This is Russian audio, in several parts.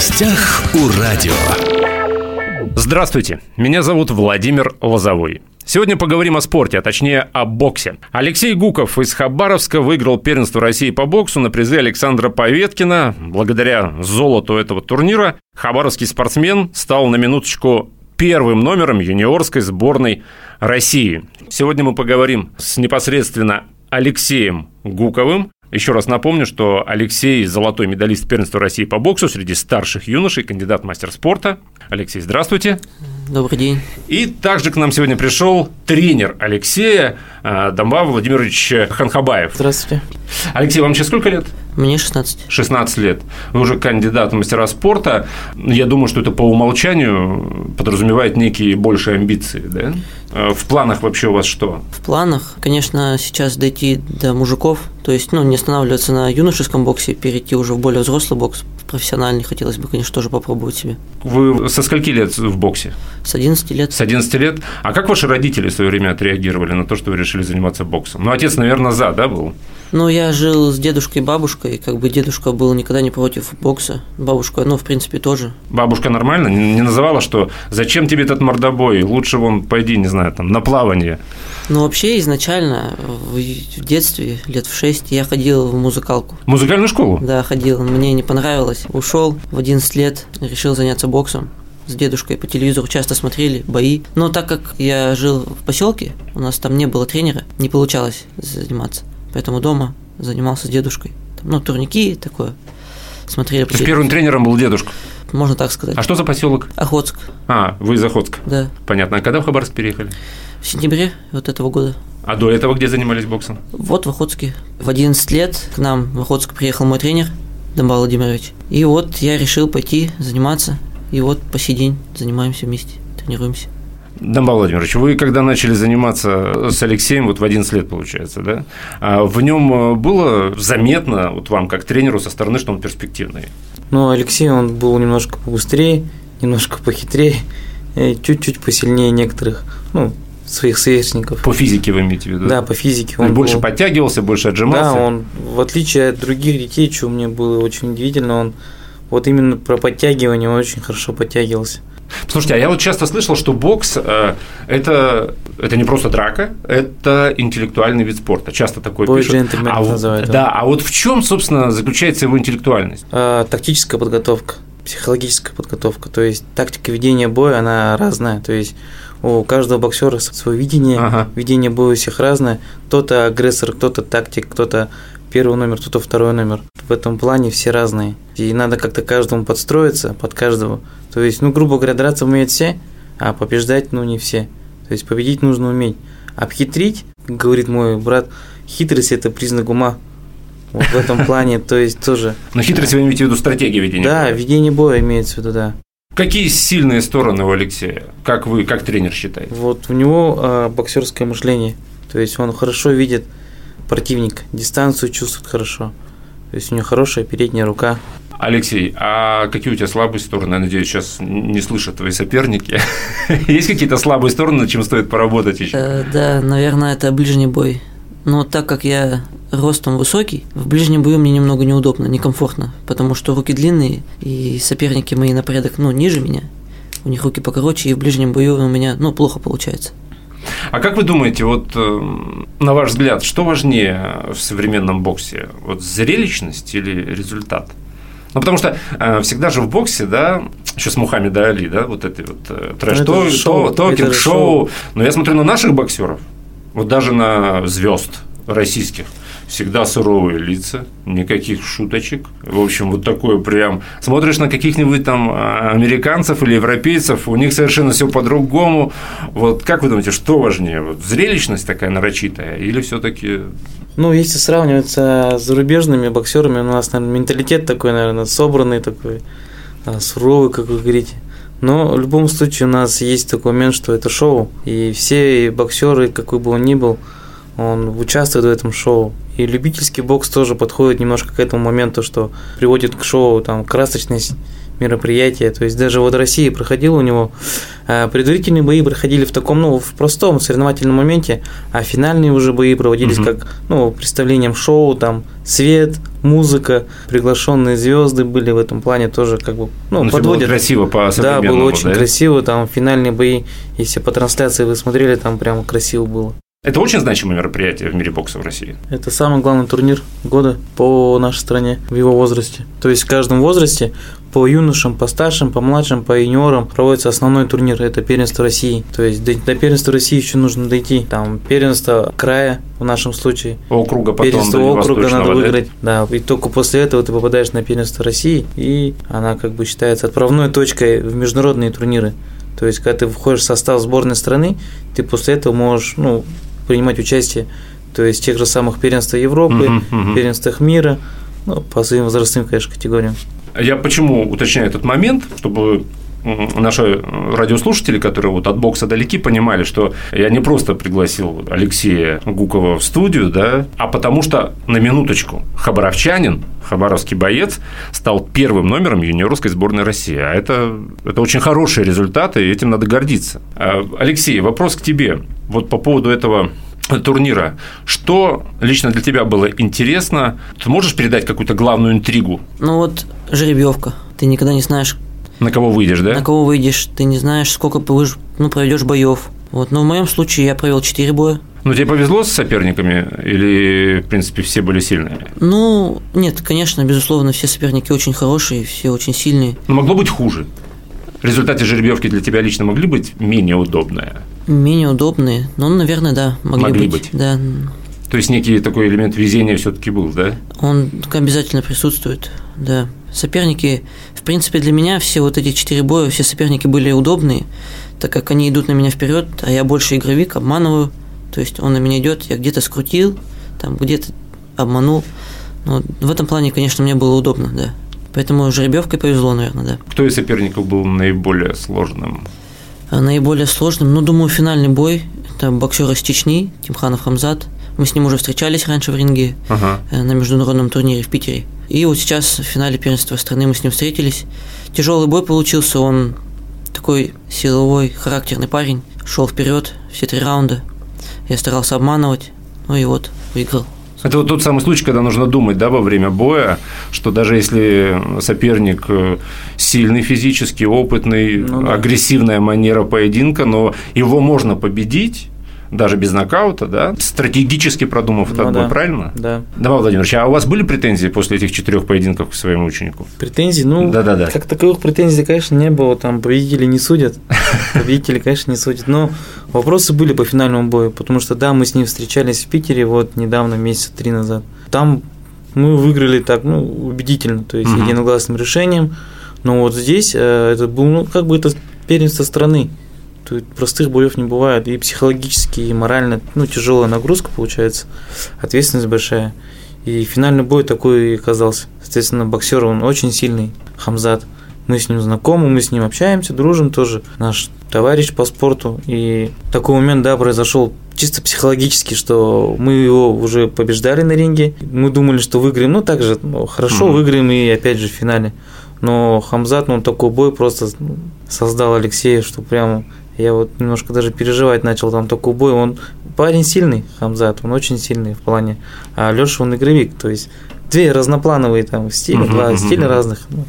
гостях у радио. Здравствуйте, меня зовут Владимир Лозовой. Сегодня поговорим о спорте, а точнее о боксе. Алексей Гуков из Хабаровска выиграл первенство России по боксу на призы Александра Поветкина. Благодаря золоту этого турнира хабаровский спортсмен стал на минуточку первым номером юниорской сборной России. Сегодня мы поговорим с непосредственно Алексеем Гуковым, еще раз напомню, что Алексей – золотой медалист первенства России по боксу среди старших юношей, кандидат в мастер спорта. Алексей, здравствуйте. Добрый день. И также к нам сегодня пришел тренер Алексея э, Домба Владимирович Ханхабаев. Здравствуйте. Алексей, вам сейчас сколько лет? Мне 16. 16 лет. Вы уже кандидат в мастера спорта. Я думаю, что это по умолчанию подразумевает некие большие амбиции, да? Э, в планах вообще у вас что? В планах, конечно, сейчас дойти до мужиков, то есть, ну, не останавливаться на юношеском боксе, перейти уже в более взрослый бокс, профессиональный, хотелось бы, конечно, тоже попробовать себе. Вы со скольки лет в боксе? С 11 лет. С 11 лет. А как ваши родители в свое время отреагировали на то, что вы решили заниматься боксом? Ну, отец, наверное, за, да, был? Ну, я жил с дедушкой и бабушкой, как бы дедушка был никогда не против бокса, бабушка, ну, в принципе, тоже. Бабушка нормально? Не называла, что зачем тебе этот мордобой, лучше вон пойди, не знаю, там, на плавание? Ну, вообще, изначально, в детстве, лет в 6, я ходил в музыкалку. Музыкальную школу? Да, ходил, мне не понравилось. Ушел в 11 лет, решил заняться боксом с дедушкой по телевизору часто смотрели бои. Но так как я жил в поселке, у нас там не было тренера, не получалось заниматься. Поэтому дома занимался с дедушкой. Там, ну, турники такое. Смотрели. То есть первым тренером был дедушка? Можно так сказать. А что за поселок? Охотск. А, вы из Охотска? Да. Понятно. А когда в Хабаровск переехали? В сентябре вот этого года. А до этого где занимались боксом? Вот в Охотске. В 11 лет к нам в Охотск приехал мой тренер Домбал Владимирович. И вот я решил пойти заниматься. И вот по сей день занимаемся вместе, тренируемся. Домбал Владимирович, вы когда начали заниматься с Алексеем, вот в 11 лет получается, да, а в нем было заметно, вот вам как тренеру со стороны, что он перспективный? Ну, Алексей, он был немножко побыстрее, немножко похитрее, чуть-чуть посильнее некоторых, ну, своих сверстников. По физике вы имеете в виду? Да, по физике. Он, он больше был... подтягивался, больше отжимался? Да, он, в отличие от других детей, что мне было очень удивительно, он вот именно про подтягивание он очень хорошо подтягивался. Слушайте, а я вот часто слышал, что бокс э, это, это не просто драка, это интеллектуальный вид спорта. Часто такое Бой пишут. А называют. Да, а вот в чем, собственно, заключается его интеллектуальность? А, тактическая подготовка, психологическая подготовка. То есть тактика ведения боя, она разная. То есть у каждого боксера свое видение, ага. видение боя у всех разное. Кто-то агрессор, кто-то тактик, кто-то первый номер, кто-то второй номер. В этом плане все разные. И надо как-то каждому подстроиться, под каждого. То есть, ну, грубо говоря, драться умеют все, а побеждать, ну, не все. То есть, победить нужно уметь. Обхитрить, говорит мой брат, хитрость – это признак ума. Вот в этом плане, то есть тоже. Но хитрость вы имеете в виду стратегия ведения да, ведение боя имеется в виду, да. Какие сильные стороны у Алексея? Как вы, как тренер считаете? Вот у него э, боксерское мышление. То есть он хорошо видит противника, дистанцию чувствует хорошо. То есть у него хорошая передняя рука. Алексей, а какие у тебя слабые стороны? Я надеюсь, сейчас не слышат твои соперники. Есть какие-то слабые стороны, над чем стоит поработать еще? Э, да, наверное, это ближний бой. Но так как я ростом высокий, в ближнем бою мне немного неудобно, некомфортно, потому что руки длинные, и соперники мои на порядок, ну, ниже меня, у них руки покороче, и в ближнем бою у меня, ну, плохо получается. А как вы думаете, вот э, на ваш взгляд, что важнее в современном боксе? Вот зрелищность или результат? Ну, потому что э, всегда же в боксе, да, еще с Мухаммеда Али, да, вот эти вот э, trash talking, то, шоу. Но я смотрю на наших боксеров, вот даже на звезд российских, всегда суровые лица, никаких шуточек. В общем, вот такое прям. Смотришь на каких-нибудь там а, американцев или европейцев, у них совершенно все по-другому. Вот как вы думаете, что важнее? Вот зрелищность такая нарочитая или все-таки ну, если сравниваться с зарубежными боксерами, у нас, наверное, менталитет такой, наверное, собранный такой, а, суровый, как вы говорите. Но в любом случае у нас есть такой момент, что это шоу, и все боксеры, какой бы он ни был, он участвует в этом шоу. И любительский бокс тоже подходит немножко к этому моменту, что приводит к шоу, там, красочность, мероприятия. То есть даже вот Россия проходила у него, а предварительные бои проходили в таком, ну, в простом соревновательном моменте, а финальные уже бои проводились угу. как, ну, представлением шоу, там, свет, музыка, приглашенные звезды были в этом плане тоже как бы, ну, ну подводят. Было красиво по Да, было очень да? красиво, там финальные бои, если по трансляции вы смотрели, там прямо красиво было. Это очень значимое мероприятие в мире бокса в России. Это самый главный турнир года по нашей стране в его возрасте. То есть в каждом возрасте по юношам, по старшим, по младшим, по юниорам проводится основной турнир, это первенство России. То есть до, до первенства России еще нужно дойти. Там первенство края в нашем случае. Округа потом Первенство округа надо выиграть. Да? да, и только после этого ты попадаешь на первенство России, и она как бы считается отправной точкой в международные турниры. То есть, когда ты входишь в состав сборной страны, ты после этого можешь, ну, принимать участие, то есть тех же самых первенствах Европы, uh-huh, uh-huh. первенствах мира, ну, по своим возрастным, конечно, категориям. Я почему уточняю этот момент, чтобы наши радиослушатели, которые вот от бокса далеки, понимали, что я не просто пригласил Алексея Гукова в студию, да, а потому что на минуточку хабаровчанин, хабаровский боец, стал первым номером юниорской сборной России. А это, это очень хорошие результаты, и этим надо гордиться. А, Алексей, вопрос к тебе вот по поводу этого турнира. Что лично для тебя было интересно? Ты можешь передать какую-то главную интригу? Ну вот жеребьевка. Ты никогда не знаешь, на кого выйдешь, да? На кого выйдешь. Ты не знаешь, сколько ну, проведешь боев. Вот. Но в моем случае я провел 4 боя. Ну, тебе повезло с соперниками или, в принципе, все были сильные? Ну, нет, конечно, безусловно, все соперники очень хорошие, все очень сильные. Но могло быть хуже. В результате жеребьевки для тебя лично могли быть менее удобные? Менее удобные. Ну, наверное, да, могли, могли быть. быть. Да. То есть некий такой элемент везения все-таки был, да? Он обязательно присутствует, да. Соперники, в принципе, для меня все вот эти четыре боя, все соперники были удобные, так как они идут на меня вперед, а я больше игровик, обманываю. То есть он на меня идет, я где-то скрутил, там где-то обманул. Но в этом плане, конечно, мне было удобно, да. Поэтому жеребьевкой повезло, наверное, да. Кто из соперников был наиболее сложным? А наиболее сложным, ну, думаю, финальный бой. Это боксер из Чечни, Тимханов Хамзат. Мы с ним уже встречались раньше в ринге ага. Э, на международном турнире в Питере. И вот сейчас в финале первенства страны мы с ним встретились. Тяжелый бой получился, он такой силовой, характерный парень. Шел вперед все три раунда. Я старался обманывать, ну и вот, выиграл. Это вот тот самый случай, когда нужно думать, да, во время боя, что даже если соперник э, сильный физически, опытный, ну, да. агрессивная манера поединка, но его можно победить, даже без нокаута, да, стратегически продумав этот ну, бой, да, правильно? Да. Давай, Владимирович, а у вас были претензии после этих четырех поединков к своему ученику? Претензий? Ну, да, да, да. как таковых претензий, конечно, не было, там победители не судят, победители, конечно, не судят, но вопросы были по финальному бою, потому что, да, мы с ним встречались в Питере вот недавно, месяца три назад, там мы выиграли так, ну, убедительно, то есть единогласным решением, но вот здесь э, это был, ну, как бы это первенство страны, Тут простых боев не бывает. И психологически, и морально, ну, тяжелая нагрузка получается, ответственность большая. И финальный бой такой оказался. Соответственно, боксер, он очень сильный, Хамзат. Мы с ним знакомы, мы с ним общаемся, дружим тоже. Наш товарищ по спорту. И такой момент, да, произошел чисто психологически, что мы его уже побеждали на ринге. Мы думали, что выиграем. Ну, так же, ну, хорошо, mm-hmm. выиграем и опять же в финале. Но Хамзат, ну, такой бой просто создал Алексея, что прямо я вот немножко даже переживать начал, там такой бой, он парень сильный, Хамзат, он очень сильный в плане, а Леша он игровик, то есть две разноплановые там стили, uh-huh, два uh-huh. стиля разных, ну,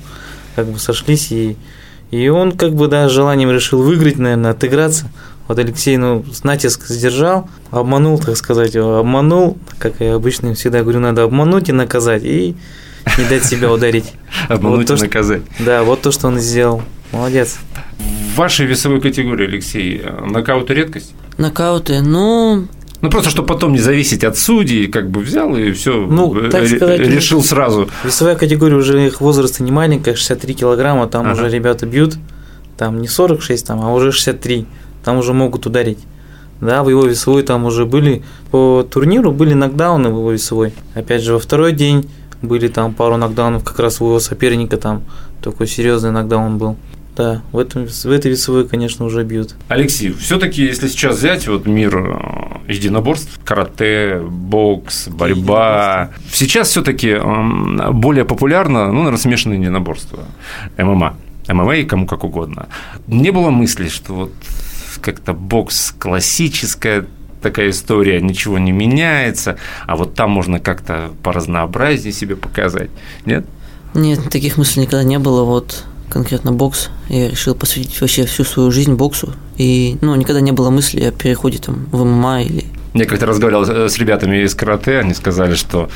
как бы сошлись, и, и он как бы, да, желанием решил выиграть, наверное, отыграться, вот Алексей, ну, натиск сдержал, обманул, так сказать, его обманул, как я обычно всегда говорю, надо обмануть и наказать, и не дать себя ударить. Обмануть и наказать. Да, вот то, что он сделал. Молодец. В вашей весовой категории, Алексей, нокауты редкость? Nokauты, ну, ну, просто, чтобы потом не зависеть от судей, как бы взял и все ну, так сказать, решил сразу. Весовая категория уже их возраста не маленькая, 63 килограмма, там ага. уже ребята бьют, там не 46, там, а уже 63, там уже могут ударить. Да, в его весовой там уже были, по турниру были нокдауны в его весовой. Опять же, во второй день были там пару нокдаунов как раз у его соперника, там такой серьезный нокдаун был. Да, в, этом, в этой весовой, конечно, уже бьют. Алексей, все-таки, если сейчас взять вот мир э, единоборств, карате, бокс, борьба, сейчас все-таки более популярно, ну, наверное, смешанное единоборство, ММА. ММА и кому как угодно. Не было мысли, что вот как-то бокс классическая такая история, ничего не меняется, а вот там можно как-то по разнообразию себе показать, нет? Нет, таких мыслей никогда не было. Вот конкретно бокс. Я решил посвятить вообще всю свою жизнь боксу. И ну, никогда не было мысли о переходе там, в ММА или... Я как-то разговаривал с ребятами из карате, они сказали, что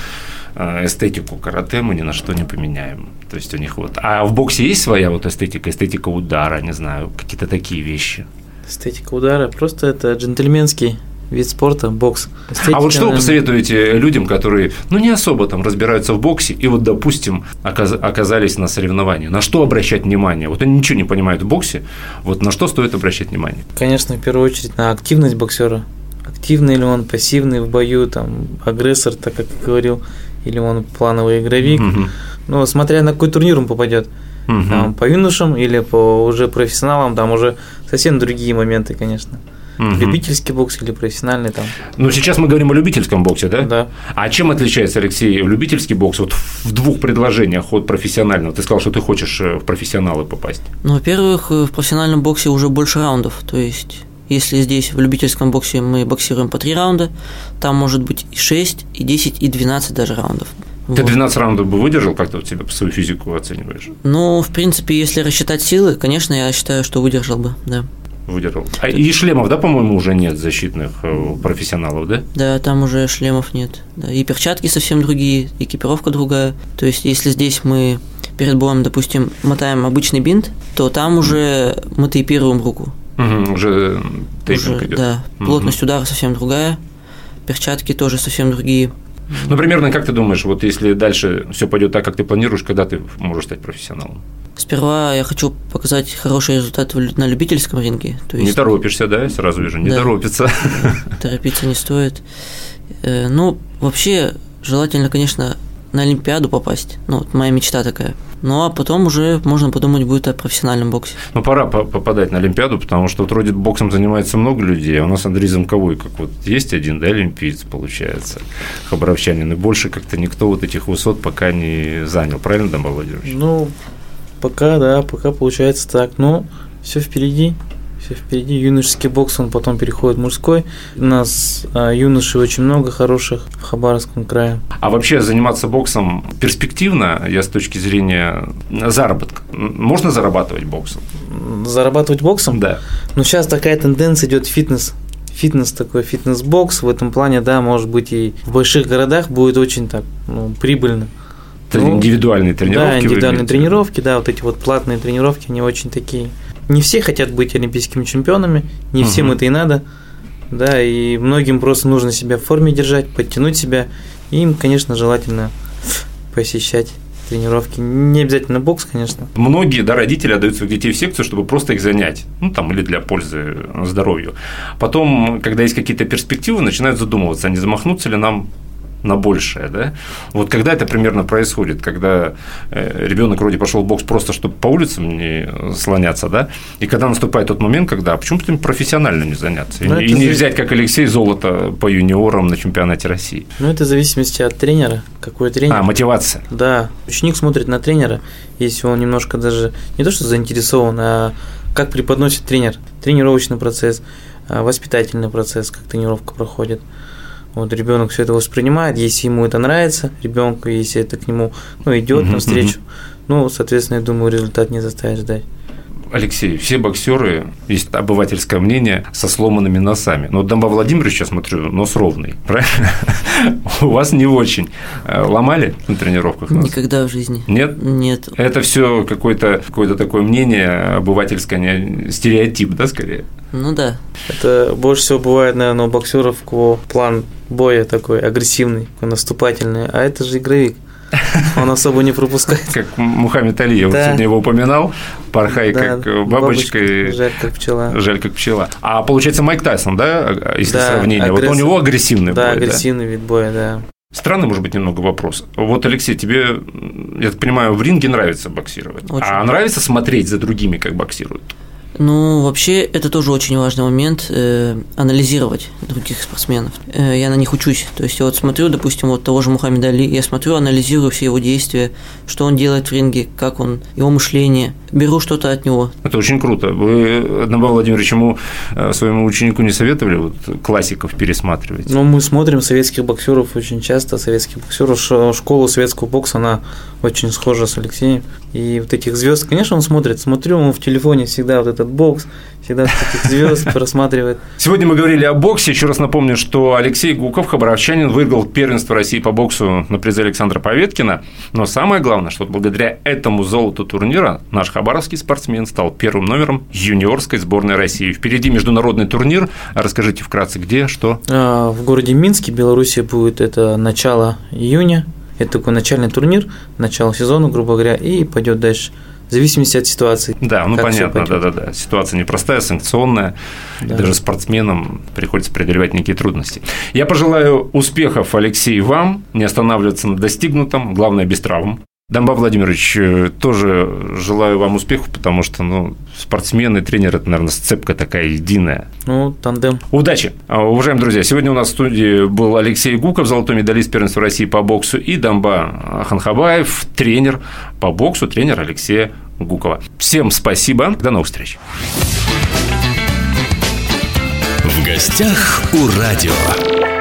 э, эстетику карате мы ни на что не поменяем. То есть у них вот... А в боксе есть своя вот эстетика, эстетика удара, не знаю, какие-то такие вещи? Эстетика удара, просто это джентльменский вид спорта, бокс. Эстетика, а вот что вы посоветуете людям, которые, ну, не особо там разбираются в боксе и вот, допустим, оказались на соревновании? На что обращать внимание? Вот они ничего не понимают в боксе, вот на что стоит обращать внимание? Конечно, в первую очередь на активность боксера. Активный ли он, пассивный в бою, там, агрессор, так как я говорил, или он плановый игровик. Угу. Ну, смотря на какой турнир он попадет. Угу. Там, по юношам или по уже профессионалам, там уже совсем другие моменты, конечно. Угу. Любительский бокс или профессиональный там. Ну, сейчас мы говорим о любительском боксе, да? Да. А чем отличается, Алексей, любительский бокс вот в двух предложениях от профессионального? Ты сказал, что ты хочешь э, в профессионалы попасть. Ну, во-первых, э, в профессиональном боксе уже больше раундов, то есть если здесь в любительском боксе мы боксируем по 3 раунда, там может быть и 6, и 10, и 12 даже раундов. Ты вот. 12 раундов бы выдержал, как ты вот себя по свою физику оцениваешь? Ну, в принципе, если рассчитать силы, конечно, я считаю, что выдержал бы, да выдержал. А и шлемов, да, по-моему, уже нет защитных э, профессионалов, да? Да, там уже шлемов нет. Да. И перчатки совсем другие, экипировка другая. То есть, если здесь мы перед боем, допустим, мотаем обычный бинт, то там уже мы тейпируем руку. Угу, уже тейпинг уже, идет. Да, плотность угу. удара совсем другая, перчатки тоже совсем другие. Ну, примерно как ты думаешь, вот если дальше все пойдет так, как ты планируешь, когда ты можешь стать профессионалом? Сперва я хочу показать хороший результат на любительском ринге. То есть... Не торопишься, да? Сразу вижу, не да, торопиться. Торопиться не стоит. Э, ну, вообще, желательно, конечно, на Олимпиаду попасть. Ну, вот моя мечта такая. Ну, а потом уже можно подумать будет о профессиональном боксе. Ну, пора попадать на Олимпиаду, потому что вот вроде боксом занимается много людей, а у нас Андрей Замковой, как вот есть один, да, олимпиец, получается, хабаровчанин, и больше как-то никто вот этих высот пока не занял, правильно, Дан Владимирович? Ну, Пока, да, пока получается так. Но все впереди. Все впереди. Юношеский бокс, он потом переходит в мужской. У нас а, юношей очень много хороших в Хабаровском крае. А вообще заниматься боксом перспективно, я с точки зрения заработка. Можно зарабатывать боксом? Зарабатывать боксом? Да. Ну, сейчас такая тенденция идет фитнес фитнес такой, фитнес-бокс в этом плане, да, может быть и в больших городах будет очень так ну, прибыльно. Ну, индивидуальные тренировки. Да, индивидуальные тренировки, да, вот эти вот платные тренировки, они очень такие. Не все хотят быть олимпийскими чемпионами, не угу. всем это и надо. Да, и многим просто нужно себя в форме держать, подтянуть себя. И им, конечно, желательно посещать тренировки. Не обязательно бокс, конечно. Многие, да, родители отдают своих детей в секцию, чтобы просто их занять, ну, там, или для пользы здоровью. Потом, когда есть какие-то перспективы, начинают задумываться, а не замахнуться ли нам на большее, да? Вот когда это примерно происходит, когда э, ребенок вроде пошел в бокс просто, чтобы по улицам не слоняться, да? И когда наступает тот момент, когда а почему бы профессионально не заняться? Но и, и не взять, как Алексей, золото по юниорам на чемпионате России. Ну, это в зависимости от тренера. Какой тренер? А, мотивация. Да. Ученик смотрит на тренера, если он немножко даже не то, что заинтересован, а как преподносит тренер, тренировочный процесс, а, воспитательный процесс, как тренировка проходит. Вот ребенок все это воспринимает, если ему это нравится, ребенку, если это к нему ну, идет навстречу, ну, соответственно, я думаю, результат не заставит ждать. Алексей, все боксеры, есть обывательское мнение, со сломанными носами. Но вот Дамба Владимирович, я смотрю, нос ровный, правильно? У вас не очень. Э, ломали на тренировках нос? Никогда в жизни. Нет? Нет. Это все какое-то какое такое мнение обывательское, не стереотип, да, скорее? Ну да. Это больше всего бывает, наверное, у боксеров, у кого план боя такой агрессивный, наступательный, а это же игровик. Он особо не пропускает. Как Мухаммед Али, я вот сегодня его упоминал. Порхай как бабочка. Жаль как пчела. Жаль как пчела. А получается Майк Тайсон, да, если сравнение? Вот у него агрессивный бой. Да, агрессивный вид боя, да. Странный, может быть, немного вопрос. Вот, Алексей, тебе я так понимаю, в ринге нравится боксировать. Очень. А нравится смотреть за другими, как боксируют? Ну, вообще, это тоже очень важный момент э, анализировать других спортсменов. Э, я на них учусь. То есть я вот смотрю, допустим, вот того же Мухаммеда Али, я смотрю, анализирую все его действия, что он делает в ринге, как он, его мышление, беру что-то от него. Это очень круто. Вы, Одному Владимирович, ему э, своему ученику не советовали вот, классиков пересматривать? Ну, мы смотрим советских боксеров очень часто, советских боксеров. Школа советского бокса, она очень схожа с Алексеем. И вот этих звезд, конечно, он смотрит. Смотрю, он в телефоне всегда вот этот бокс, всегда этих звезд просматривает. Сегодня мы говорили о боксе. Еще раз напомню, что Алексей Гуков, хабаровчанин, выиграл первенство России по боксу на призы Александра Поветкина. Но самое главное, что благодаря этому золоту турнира наш хабаровский спортсмен стал первым номером юниорской сборной России. Впереди международный турнир. Расскажите вкратце, где, что? А, в городе Минске, Белоруссия будет это начало июня. Это такой начальный турнир, начало сезона, грубо говоря, и пойдет дальше. В зависимости от ситуации. Да, ну понятно, да, да, да. Ситуация непростая, санкционная. Да. Даже спортсменам приходится преодолевать некие трудности. Я пожелаю успехов, Алексей, вам, не останавливаться на достигнутом, главное без травм. Дамба Владимирович, э, тоже желаю вам успехов, потому что ну, спортсмен и тренер – это, наверное, сцепка такая единая. Ну, тандем. Удачи! А, уважаемые друзья, сегодня у нас в студии был Алексей Гуков, золотой медалист первенства России по боксу, и Дамба Ханхабаев, тренер по боксу, тренер Алексея Гукова. Всем спасибо, до новых встреч! В гостях у радио.